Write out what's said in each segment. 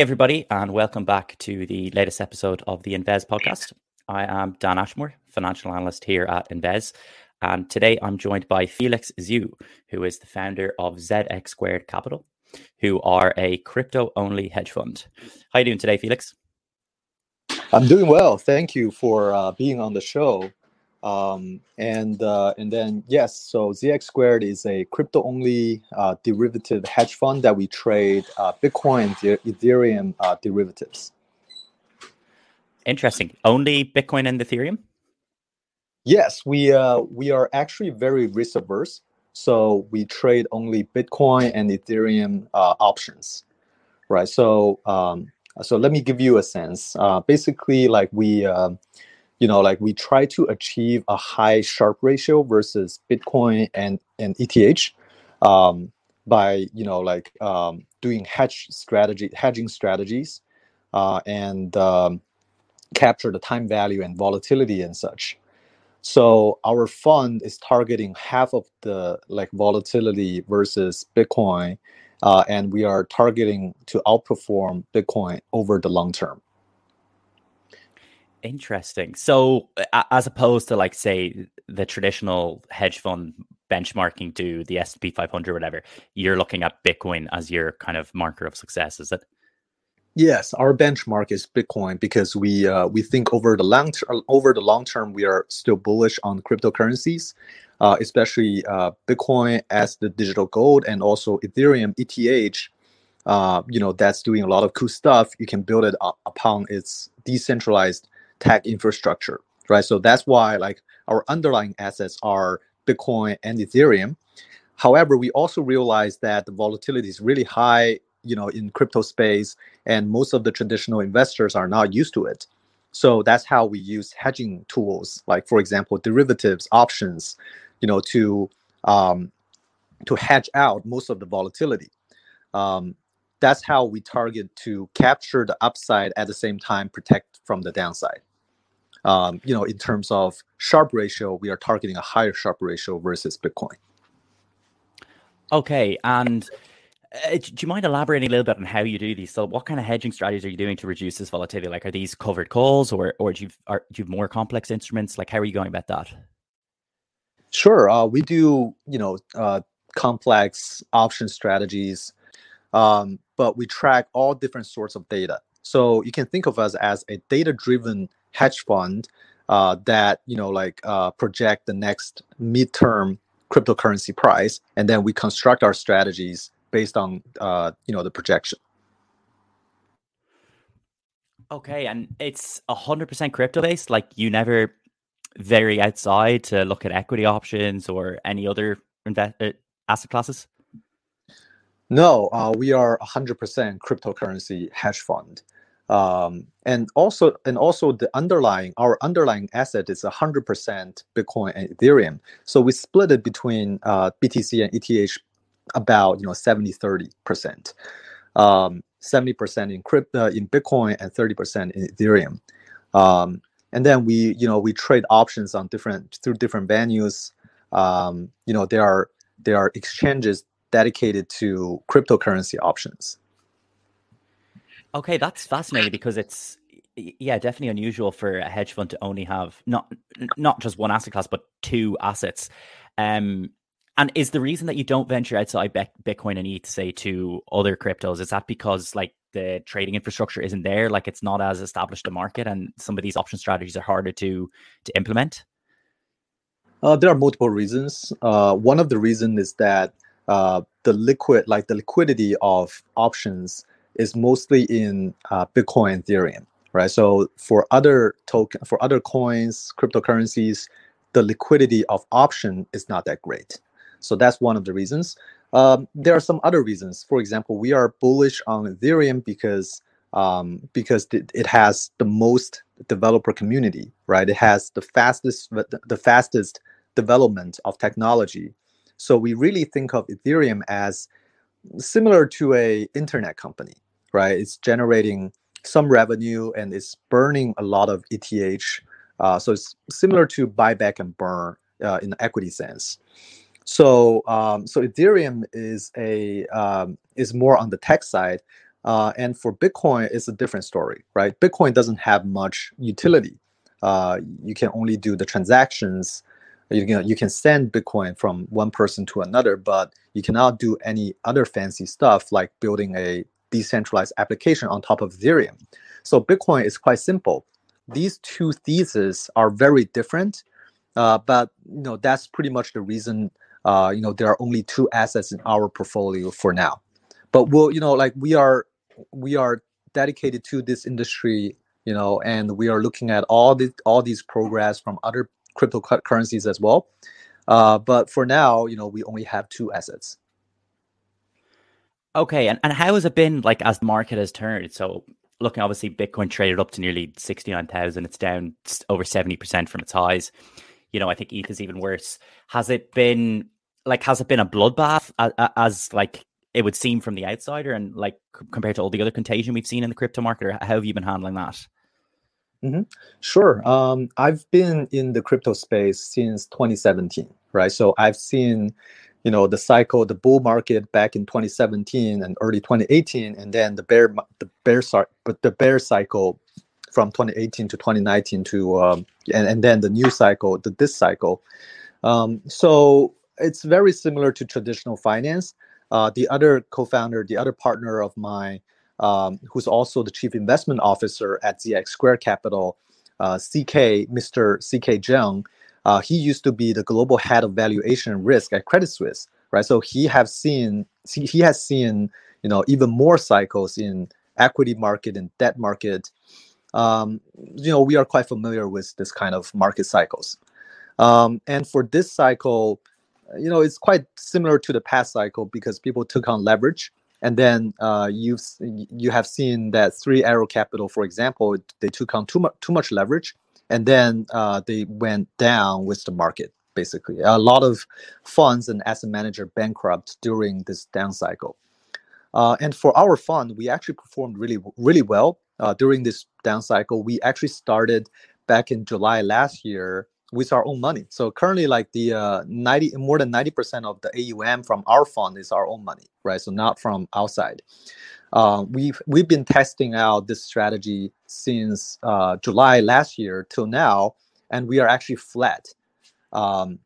Hey, everybody, and welcome back to the latest episode of the Invezz podcast. I am Dan Ashmore, financial analyst here at Invezz. And today I'm joined by Felix Xu, who is the founder of ZX Squared Capital, who are a crypto only hedge fund. How are you doing today, Felix? I'm doing well. Thank you for uh, being on the show. Um, and uh, and then yes, so ZX Squared is a crypto only uh, derivative hedge fund that we trade uh, Bitcoin and Ethereum uh, derivatives. Interesting. Only Bitcoin and Ethereum. Yes, we uh, we are actually very risk averse, so we trade only Bitcoin and Ethereum uh, options, right? So um, so let me give you a sense. basically, like we you know like we try to achieve a high Sharpe ratio versus bitcoin and and eth um, by you know like um, doing hedge strategy hedging strategies uh, and um, capture the time value and volatility and such. So our fund is targeting half of the like volatility versus bitcoin uh, and we are targeting to outperform bitcoin over the long term Interesting. So, as opposed to like say the traditional hedge fund benchmarking to the S P 500 or whatever, you're looking at Bitcoin as your kind of marker of success, is it? Yes, our benchmark is Bitcoin because we uh, we think over the long term, over the long term, we are still bullish on cryptocurrencies, uh, especially uh, Bitcoin as the digital gold and also Ethereum ETH. Uh, you know that's doing a lot of cool stuff. You can build it upon its decentralized tech infrastructure, right? So that's why like our underlying assets are Bitcoin and Ethereum. However, we also realize that the volatility is really high, you know, in crypto space, and most of the traditional investors are not used to it. So that's how we use hedging tools, like for example, derivatives, options, you know, to um, to hedge out most of the volatility. Um, that's how we target to capture the upside at the same time protect from the downside um, you know, in terms of Sharpe ratio, we are targeting a higher Sharpe ratio versus Bitcoin. Okay, and uh, do you mind elaborating a little bit on how you do these? So, what kind of hedging strategies are you doing to reduce this volatility? Like, are these covered calls, or or do you are do you have more complex instruments? Like, how are you going about that? Sure, uh, we do you know uh, complex option strategies, um, but we track all different sorts of data. So you can think of us as a data-driven hedge fund uh, that you know like uh, project the next midterm cryptocurrency price, and then we construct our strategies based on uh, you know the projection. Okay, and it's hundred percent crypto based. Like you never vary outside to look at equity options or any other invest uh, asset classes. No, uh, we are 100% cryptocurrency hedge fund um, and also and also the underlying our underlying asset is 100% bitcoin and ethereum. So we split it between uh, btc and eth about you know 70 30 percent. Um, 70% in crypto in bitcoin and 30% in ethereum. Um, and then we you know we trade options on different through different venues. Um, you know there are there are exchanges dedicated to cryptocurrency options Okay, that's fascinating because it's yeah, definitely unusual for a hedge fund to only have not not just one asset class but two assets. Um, and is the reason that you don't venture outside Bitcoin and ETH, say, to other cryptos, is that because like the trading infrastructure isn't there, like it's not as established a market, and some of these option strategies are harder to to implement? Uh, there are multiple reasons. Uh, one of the reasons is that uh, the liquid, like the liquidity of options, is mostly in uh, Bitcoin and Ethereum, right? So for other token, for other coins, cryptocurrencies, the liquidity of option is not that great. So that's one of the reasons. Um, there are some other reasons. For example, we are bullish on Ethereum because um, because it, has the most developer community, right? It has the fastest the fastest development of technology. So we really think of Ethereum as similar to a internet company, right? It's generating some revenue and it's burning a lot of ETH. Uh, so it's similar to buyback and burn uh, in the equity sense. So um, so Ethereum is a um, is more on the tech side, Uh, and for Bitcoin, it's a different story, right? Bitcoin doesn't have much utility. Uh, you can only do the transactions. You can you can send Bitcoin from one person to another, but you cannot do any other fancy stuff like building a decentralized application on top of Ethereum. So Bitcoin is quite simple. These two theses are very different, uh, but you know that's pretty much the reason. Uh, you know there are only two assets in our portfolio for now, but we'll you know like we are we are dedicated to this industry you know and we are looking at all the all these progress from other cryptocurrencies as well uh, but for now you know we only have two assets okay and, and how has it been like as the market has turned? So looking obviously bitcoin traded up to nearly 69000 it's down over 70% from its highs. You know i think eth is even worse. Has it been like has it been a bloodbath as, as like it would seem from the outsider and like compared to all the other contagion we've seen in the crypto market or how have you been handling that? Mm-hmm. sure um, i've been in the crypto space since 2017 right? So i've seen you know the cycle the bull market back in 2017 and early 2018 and then the bear the bear but the bear cycle from 2018 to 2019 to um, and, and then the new cycle the this cycle um, so it's very similar to traditional finance uh, the other co-founder, the other partner of mine, um, who's also the chief investment officer at ZX Square Capital, uh, CK, Mr. CK Jung, uh, he used to be the global head of valuation risk at Credit Suisse, right? So he have seen he has seen you know even more cycles in equity market and debt market. Um, you know we are quite familiar with this kind of market cycles, um, and for this cycle, you know it's quite similar to the past cycle because people took on leverage and then uh, you've you have seen that three arrow capital for example they took on too much too much leverage and then uh, they went down with the market basically a lot of funds and asset manager bankrupt during this down cycle uh, and for our fund we actually performed really really well uh, during this down cycle we actually started back in july last year with our own money. So currently, like the uh, ninety more than ninety percent of the AUM from our fund is our own money, right? So not from outside. Uh, we've we've been testing out this strategy since uh, July last year till now, and we are actually flat um,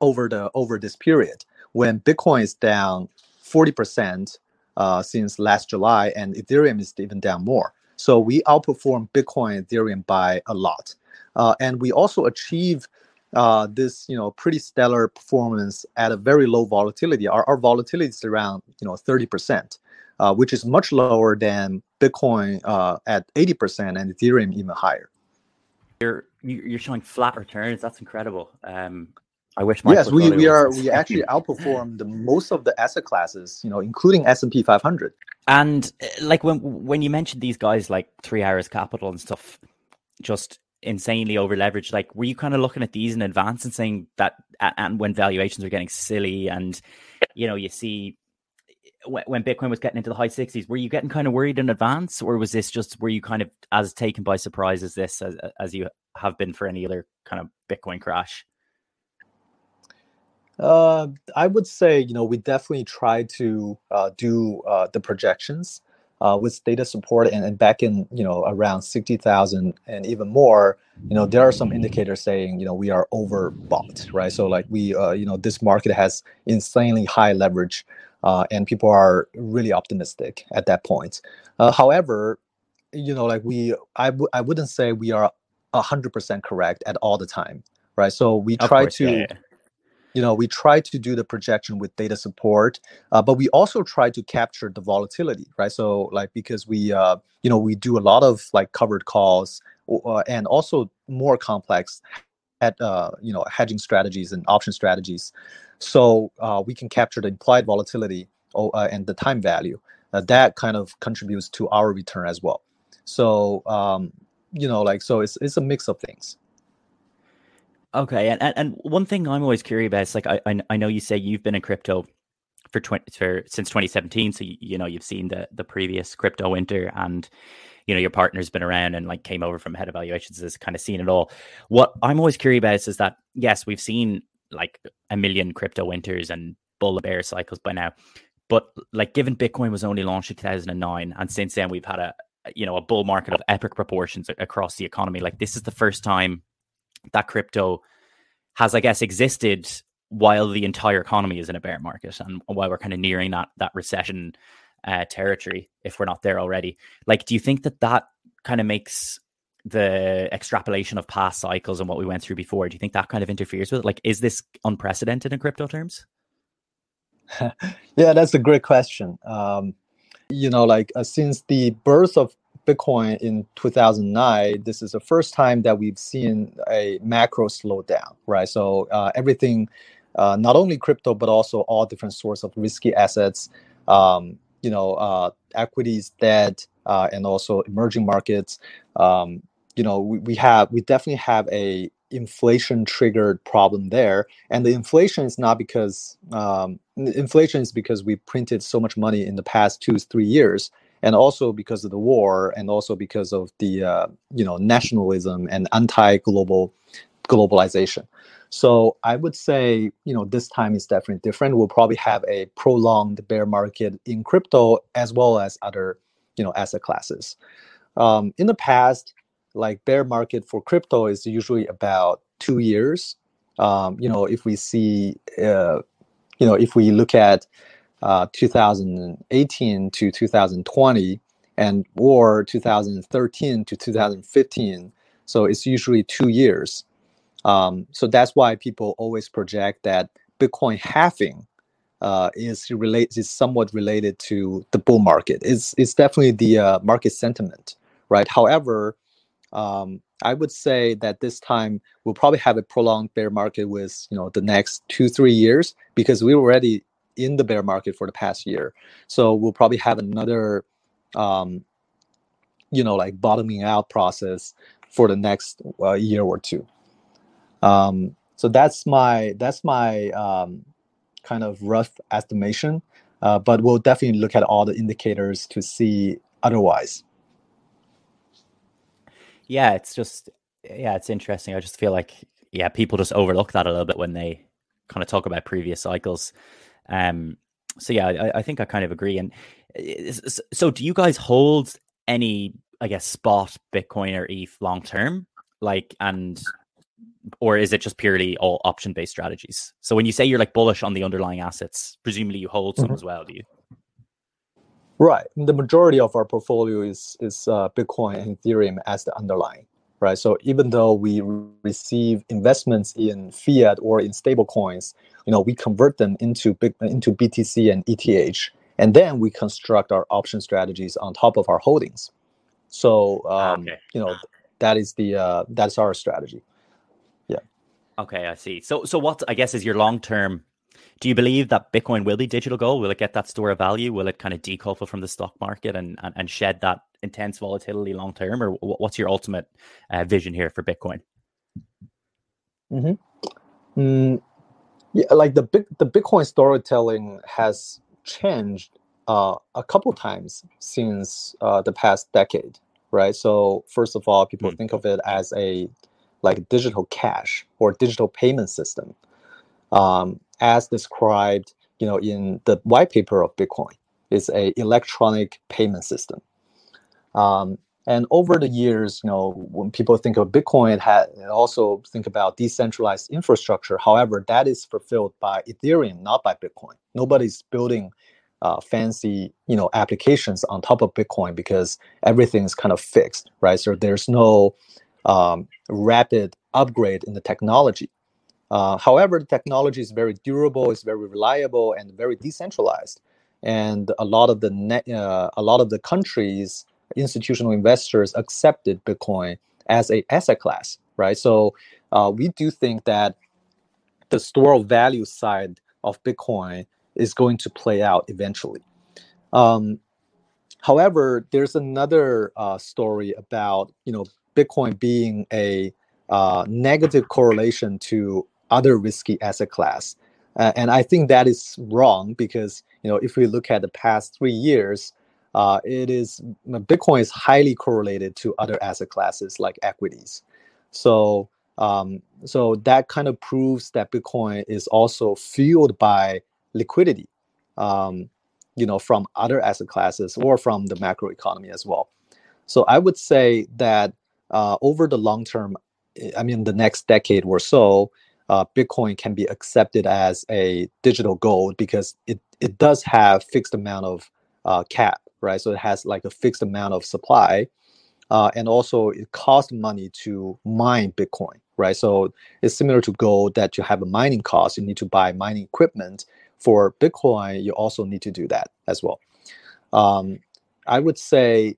over the over this period. When Bitcoin is down forty percent uh, since last July, and Ethereum is even down more. So we outperform Bitcoin and Ethereum by a lot. Uh, and we also achieve uh, this, you know, pretty stellar performance at a very low volatility. Our, our volatility is around, you know, 30%, uh, which is much lower than Bitcoin uh, at 80% and Ethereum even higher. You're you're showing flat returns. That's incredible. Um, I wish. yes, we, we are. We actually outperform the most of the asset classes, you know, including S and P 500. And uh, like when when you mentioned these guys like Three Arrows Capital and stuff, just insanely over leveraged. Like, were you kind of looking at these in advance and saying that, and when valuations are getting silly, and you know, you see when Bitcoin was getting into the high 60s, were you getting kind of worried in advance, or was this just were you kind of as taken by surprise as this as, as you have been for any other kind of Bitcoin crash? Uh, I would say you know we definitely try to uh, do uh, the projections uh, with data support and, and back in you know around 60,000 and even more you know there are some indicators saying you know we are overbought right so like we uh, you know this market has insanely high leverage uh, and people are really optimistic at that point. Uh, however you know like we I w- I wouldn't say we are 100% correct at all the time right? So we try course, to yeah, yeah. you know we try to do the projection with data support uh, but we also try to capture the volatility right? So like because we uh, you know we do a lot of like covered calls uh, and also more complex uh, you know hedging strategies and option strategies. So uh, we can capture the implied volatility uh, and the time value. That kind of contributes to our return as well. So um, you know like so it's, it's a mix of things. Okay, and, and one thing I'm always curious about is like I I know you say you've been in crypto for twenty for since 2017, so you, you know you've seen the the previous crypto winter, and you know your partner's been around and like came over from head evaluations, has kind of seen it all. What I'm always curious about is, is that yes, we've seen like a million crypto winters and bull and bear cycles by now. but like given Bitcoin was only launched in 2009, and since then we've had a you know a bull market of epic proportions across the economy. Like this is the first time that crypto has, I guess, existed while the entire economy is in a bear market and while we're kind of nearing that that recession uh, territory, if we're not there already. Like, do you think that that kind of makes the extrapolation of past cycles and what we went through before? Do you think that kind of interferes with it? Like, is this unprecedented in crypto terms? yeah, that's a great question. Um, you know, like uh, since the birth of Bitcoin in 2009, this is the first time that we've seen a macro slowdown, right? So uh, everything, uh, not only crypto, but also all different sorts of risky assets, um, you know, uh, equities, debt, uh, and also emerging markets. Um, you know, we, we have, we definitely have a inflation triggered problem there and the inflation is not because um, inflation is because we printed so much money in the past two three years and also because of the war and also because of the uh, you know nationalism and anti-global globalization so i would say you know this time is definitely different we'll probably have a prolonged bear market in crypto as well as other you know asset classes um, in the past like bear market for crypto is usually about two years. Um, you know, if we see, uh, you know, if we look at uh, 2018 to 2020 and or 2013 to 2015, so it's usually two years. Um, so that's why people always project that Bitcoin halving uh, is is somewhat related to the bull market. It's it's definitely the uh, market sentiment, right? However, um, I would say that this time we'll probably have a prolonged bear market with you know the next two three years because we were already in the bear market for the past year. So we'll probably have another, um, you know, like bottoming out process for the next uh, year or two. Um, so that's my that's my um, kind of rough estimation. Uh, but we'll definitely look at all the indicators to see otherwise yeah, it's just yeah, it's interesting. I just feel like yeah, people just overlook that a little bit when they kind of talk about previous cycles. Um, so yeah, I, I think I kind of agree. And so, do you guys hold any, I guess, spot Bitcoin or ETH long term, like, and or is it just purely all option based strategies? So when you say you're like bullish on the underlying assets, presumably you hold some mm-hmm. as well, do you? Right. The majority of our portfolio is is uh, Bitcoin and Ethereum as the underlying. Right. So even though we receive investments in fiat or in stable coins, you know, we convert them into big, into BTC and ETH, and then we construct our option strategies on top of our holdings. So um, okay. you know, that is the uh, that's our strategy. Okay, I see. So so what I guess is your long term do you believe that Bitcoin will be digital gold? Will it get that store of value? Will it kind of decouple from the stock market and, and, and shed that intense volatility long term? Or what's your ultimate uh, vision here for Bitcoin? Mm-hmm. Mm, yeah, like the big the Bitcoin storytelling has changed uh, a couple times since uh, the past decade, right? So first of all, people mm-hmm. think of it as a like digital cash or digital payment system. Um, as described you know in the white paper of bitcoin is a electronic payment system. Um, and over the years you know when people think of bitcoin had also think about decentralized infrastructure. However that is fulfilled by ethereum not by bitcoin. Nobody's building uh, fancy you know applications on top of bitcoin because everything is kind of fixed right? So there's no um, rapid upgrade in the technology uh, however, the technology is very durable, it's very reliable, and very decentralized. And a lot of the net, uh, a lot of the countries, institutional investors accepted Bitcoin as a asset class, right? So uh, we do think that the store of value side of Bitcoin is going to play out eventually. Um, however, there's another uh, story about you know Bitcoin being a uh, negative correlation to other risky asset class. Uh, and I think that is wrong because you know if we look at the past three years, uh, it is Bitcoin is highly correlated to other asset classes like equities. So um, so that kind of proves that Bitcoin is also fueled by liquidity. Um, you know, from other asset classes or from the macro economy as well. So I would say that uh, over the long term, I mean, the next decade or so, uh, Bitcoin can be accepted as a digital gold because it, it does have fixed amount of uh, cap, right? So it has like a fixed amount of supply. Uh, and also it costs money to mine Bitcoin, right? So it's similar to gold that you have a mining cost. You need to buy mining equipment. For Bitcoin, you also need to do that as well. Um, I would say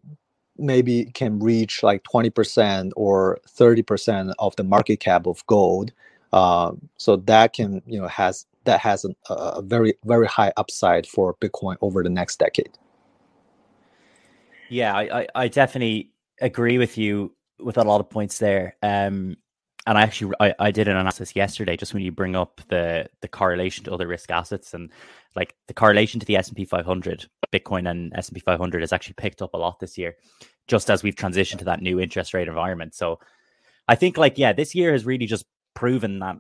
maybe can reach like 20% or 30% of the market cap of gold uh, so that can you know has that has a, a very very high upside for bitcoin over the next decade. Yeah I, I, I definitely agree with you with a lot of points there. Um and I actually I, I did an analysis yesterday just when you bring up the the correlation to other risk assets and like the correlation to the S&P 500 Bitcoin and S&P 500 has actually picked up a lot this year just as we've transitioned to that new interest rate environment. So I think like yeah this year has really just proven that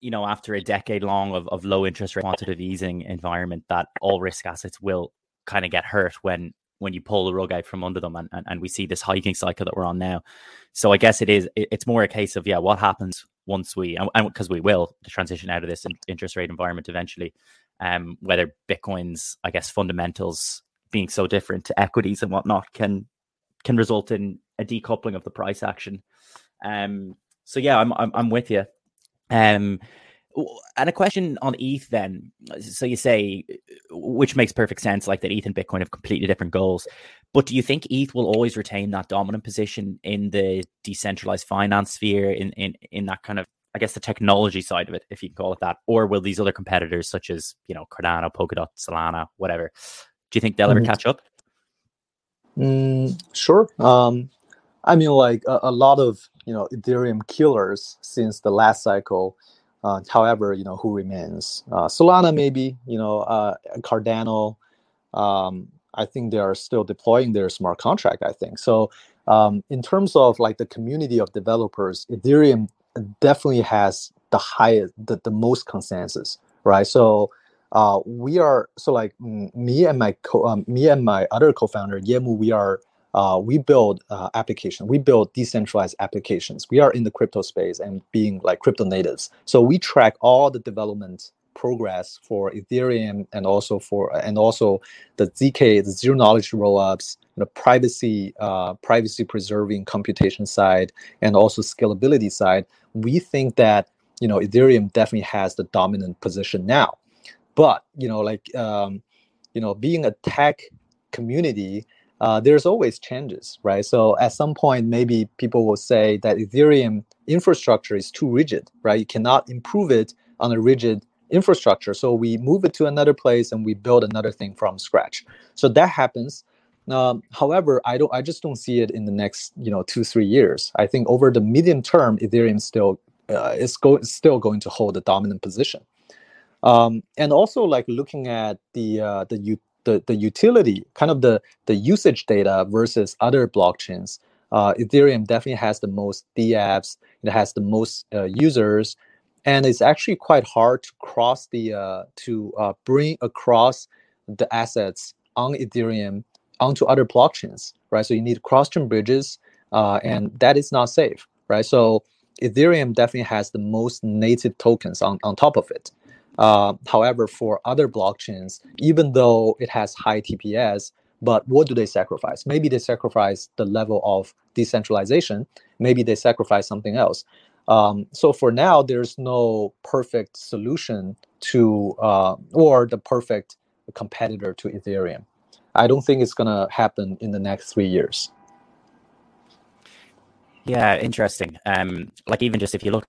you know after a decade long of, of low interest rate quantitative easing environment that all risk assets will kind of get hurt when when you pull the rug out from under them and, and, and we see this hiking cycle that we're on now. So i guess it is it, it's more a case of yeah what happens once we and because we will transition out of this interest rate environment eventually um whether bitcoin's i guess fundamentals being so different to equities and whatnot can can result in a decoupling of the price action. Um so yeah i'm i'm, I'm with you. Um and a question on ETH then. So you say, which makes perfect sense, like that ETH and Bitcoin have completely different goals. But do you think ETH will always retain that dominant position in the decentralized finance sphere, in in in that kind of, I guess, the technology side of it, if you can call it that, or will these other competitors, such as you know Cardano, Polkadot, Solana, whatever, do you think they'll mm-hmm. ever catch up? Mm, sure. Um, I mean, like a, a lot of you know Ethereum killers since the last cycle uh, however, you know who remains. Uh, Solana maybe, you know, uh, Cardano. Um, I think they are still deploying their smart contract. I think so. Um, in terms of like the community of developers, Ethereum definitely has the highest, the, the most consensus, right? So uh, we are so like me and my co- um, me and my other co-founder Yemu, we are uh, we build uh, application we build decentralized applications. We are in the crypto space and being like crypto natives. So we track all the development progress for ethereum and also for and also the zk the zero knowledge rollups the privacy uh, privacy preserving computation side and also scalability side. We think that you know ethereum definitely has the dominant position now. But you know like um, you know being a tech community uh, there's always changes, right? So at some point, maybe people will say that Ethereum infrastructure is too rigid, right? You cannot improve it on a rigid infrastructure. So we move it to another place and we build another thing from scratch. So that happens. Um, however, I don't. I just don't see it in the next, you know, two three years. I think over the medium term, Ethereum still uh, is go- still going to hold a dominant position. Um, and also, like looking at the uh, the the, the utility, kind of the, the usage data versus other blockchains, uh, Ethereum definitely has the most dApps, it has the most uh, users, and it's actually quite hard to cross the uh, to uh, bring across the assets on Ethereum onto other blockchains, right? So you need cross-chain bridges, uh, and that is not safe, right? So Ethereum definitely has the most native tokens on, on top of it. Uh, however, for other blockchains, even though it has high TPS, but what do they sacrifice? Maybe they sacrifice the level of decentralization. Maybe they sacrifice something else. Um, so for now, there's no perfect solution to uh, or the perfect competitor to Ethereum. I don't think it's gonna happen in the next three years. Yeah, interesting. Um, like even just if you look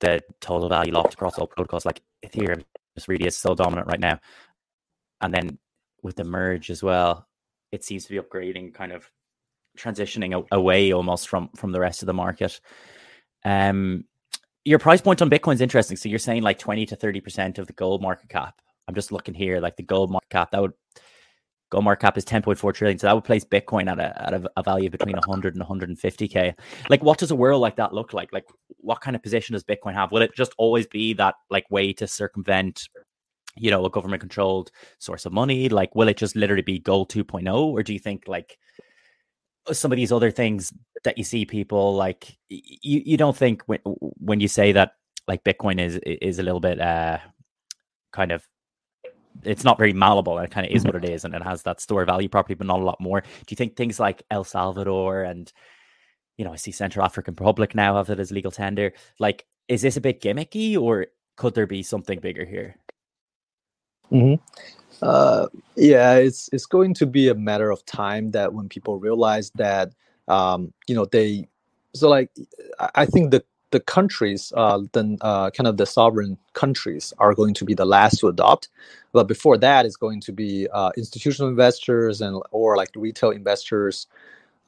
the, total value locked across all protocols, like Ethereum just really is so dominant right now. And then with the merge as well, it seems to be upgrading, kind of transitioning away almost from from the rest of the market. Um, your price point on Bitcoin is interesting. So you're saying like 20 to 30 percent of the gold market cap. I'm just looking here, like the gold market cap that would gold market cap is 10.4 trillion. So that would place Bitcoin at a, at a, a, value between 100 and 150k. Like, what does a world like that look like? Like, what kind of position does Bitcoin have? Will it just always be that like way to circumvent you know, a government controlled source of money? Like, will it just literally be gold 2.0? Or do you think like some of these other things that you see people like you, you don't think when, when you say that like Bitcoin is is a little bit uh kind of it's not very malleable and it kind of is what it is and it has that store value property but not a lot more do you think things like el salvador and you know i see central african republic now have it as legal tender like is this a bit gimmicky or could there be something bigger here mm-hmm. uh, yeah it's it's going to be a matter of time that when people realize that um, you know they so like i think the the countries, uh, then uh, kind of the sovereign countries are going to be the last to adopt. But before that is going to be uh, institutional investors and or like retail investors.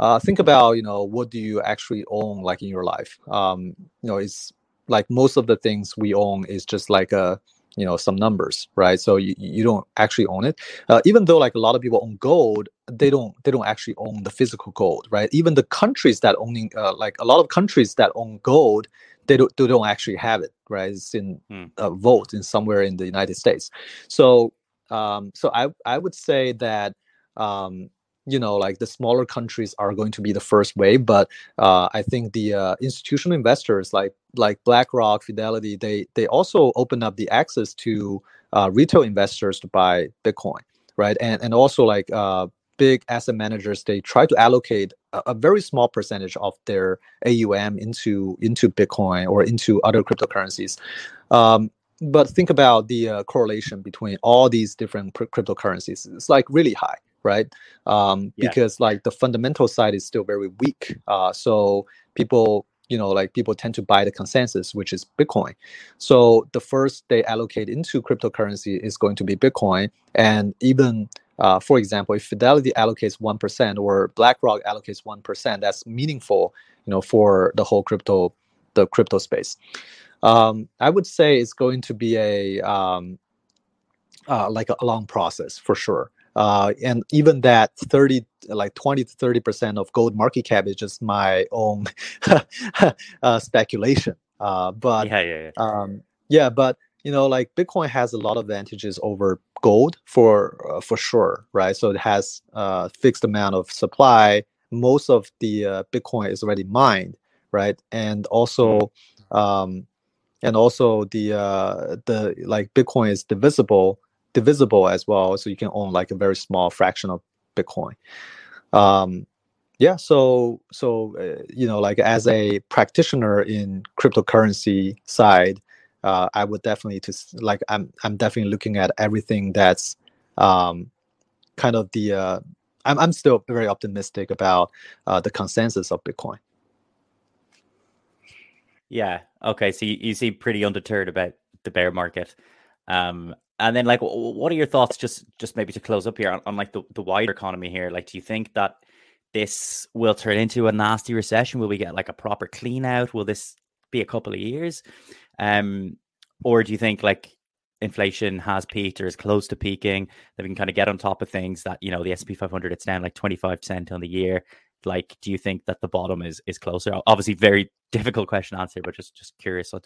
Uh, think about you know what do you actually own like in your life. Um, you know, it's like most of the things we own is just like a you know some numbers right? So you, you don't actually own it. Uh, even though like a lot of people own gold they don't they don't actually own the physical gold right? Even the countries that owning uh, like a lot of countries that own gold they don't they don't actually have it right? It's in hmm. a vault in somewhere in the united states. So um so i i would say that um you know like the smaller countries are going to be the first wave but uh, i think the uh, institutional investors like like blackrock fidelity they they also open up the access to uh, retail investors to buy bitcoin right? And and also like uh, big asset managers they try to allocate a, a, very small percentage of their aum into into bitcoin or into other cryptocurrencies. Um, but think about the uh, correlation between all these different cryptocurrencies. It's like really high right? Um, yeah. Because like the fundamental side is still very weak. Uh, so people, you know, like people tend to buy the consensus, which is Bitcoin. So the first they allocate into cryptocurrency is going to be Bitcoin, and even uh, for example, if Fidelity allocates one percent or BlackRock allocates one percent, that's meaningful, you know, for the whole crypto, the crypto space. Um, I would say it's going to be a um, uh, like a long process for sure. Uh, and even that 30 like 20 to 30 percent of gold market cap is just my own uh, speculation uh, but yeah, yeah, yeah. Um, yeah but you know like bitcoin has a lot of advantages over gold for uh, for sure right so it has a uh, fixed amount of supply most of the uh, bitcoin is already mined right and also mm-hmm. um, and also the the like bitcoin is divisible divisible as well, so you can own like a very small fraction of Bitcoin. Um, yeah, so so uh, you know, like as a practitioner in cryptocurrency side, uh, I would definitely to like I'm I'm definitely looking at everything that's um, kind of the uh, I'm I'm still very optimistic about uh, the consensus of Bitcoin. Yeah. Okay. So you, you seem pretty undeterred about the bear market. Um, and then, like, what are your thoughts? Just, just maybe to close up here on, on like the, the wider economy here. Like, do you think that this will turn into a nasty recession? Will we get like a proper clean out? Will this be a couple of years? Um, or do you think like inflation has peaked or is close to peaking? That we can kind of get on top of things that you know the SP 500 it's down like 25 percent on the year. Like, do you think that the bottom is is closer? Obviously, very difficult question to answer, but just just curious to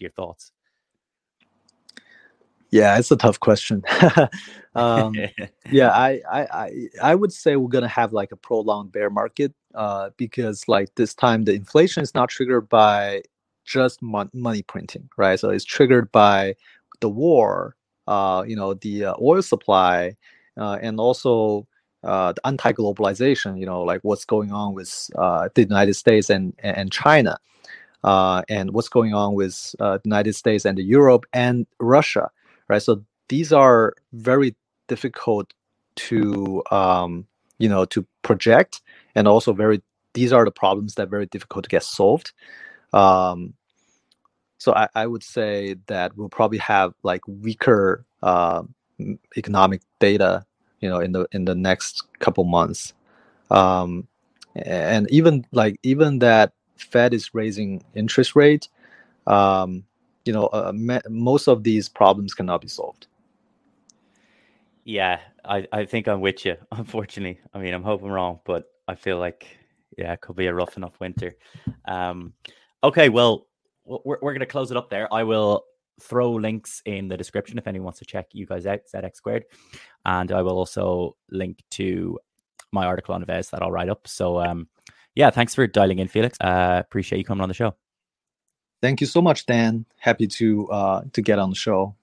your thoughts. Yeah, it's a tough question. um, yeah, I, I, I, would say we're gonna have like a prolonged bear market uh, because like this time the inflation is not triggered by just mon- money printing, right? So it's triggered by the war, uh, you know, the uh, oil supply, uh, and also uh, the anti-globalization. You know, like what's going on with uh, the United States and and China, and what's going on with the United States and Europe and Russia right? So these are very difficult to um, you know to project, and also very these are the problems that are very difficult to get solved. Um, so I, I would say that we'll probably have like weaker uh, economic data, you know, in the in the next couple months, um, and even like even that Fed is raising interest rate. Um, you know uh, me- most of these problems cannot be solved. Yeah I, I think i'm with you unfortunately. I mean i'm hoping wrong but i feel like yeah it could be a rough enough winter. Um okay well we're, we're gonna close it up there. I will throw links in the description if anyone wants to check you guys out zx squared. And i will also link to my article on Vez that i'll write up. So um yeah thanks for dialing in felix. Uh appreciate you coming on the show. Thank you so much, Dan. Happy to uh, to get on the show.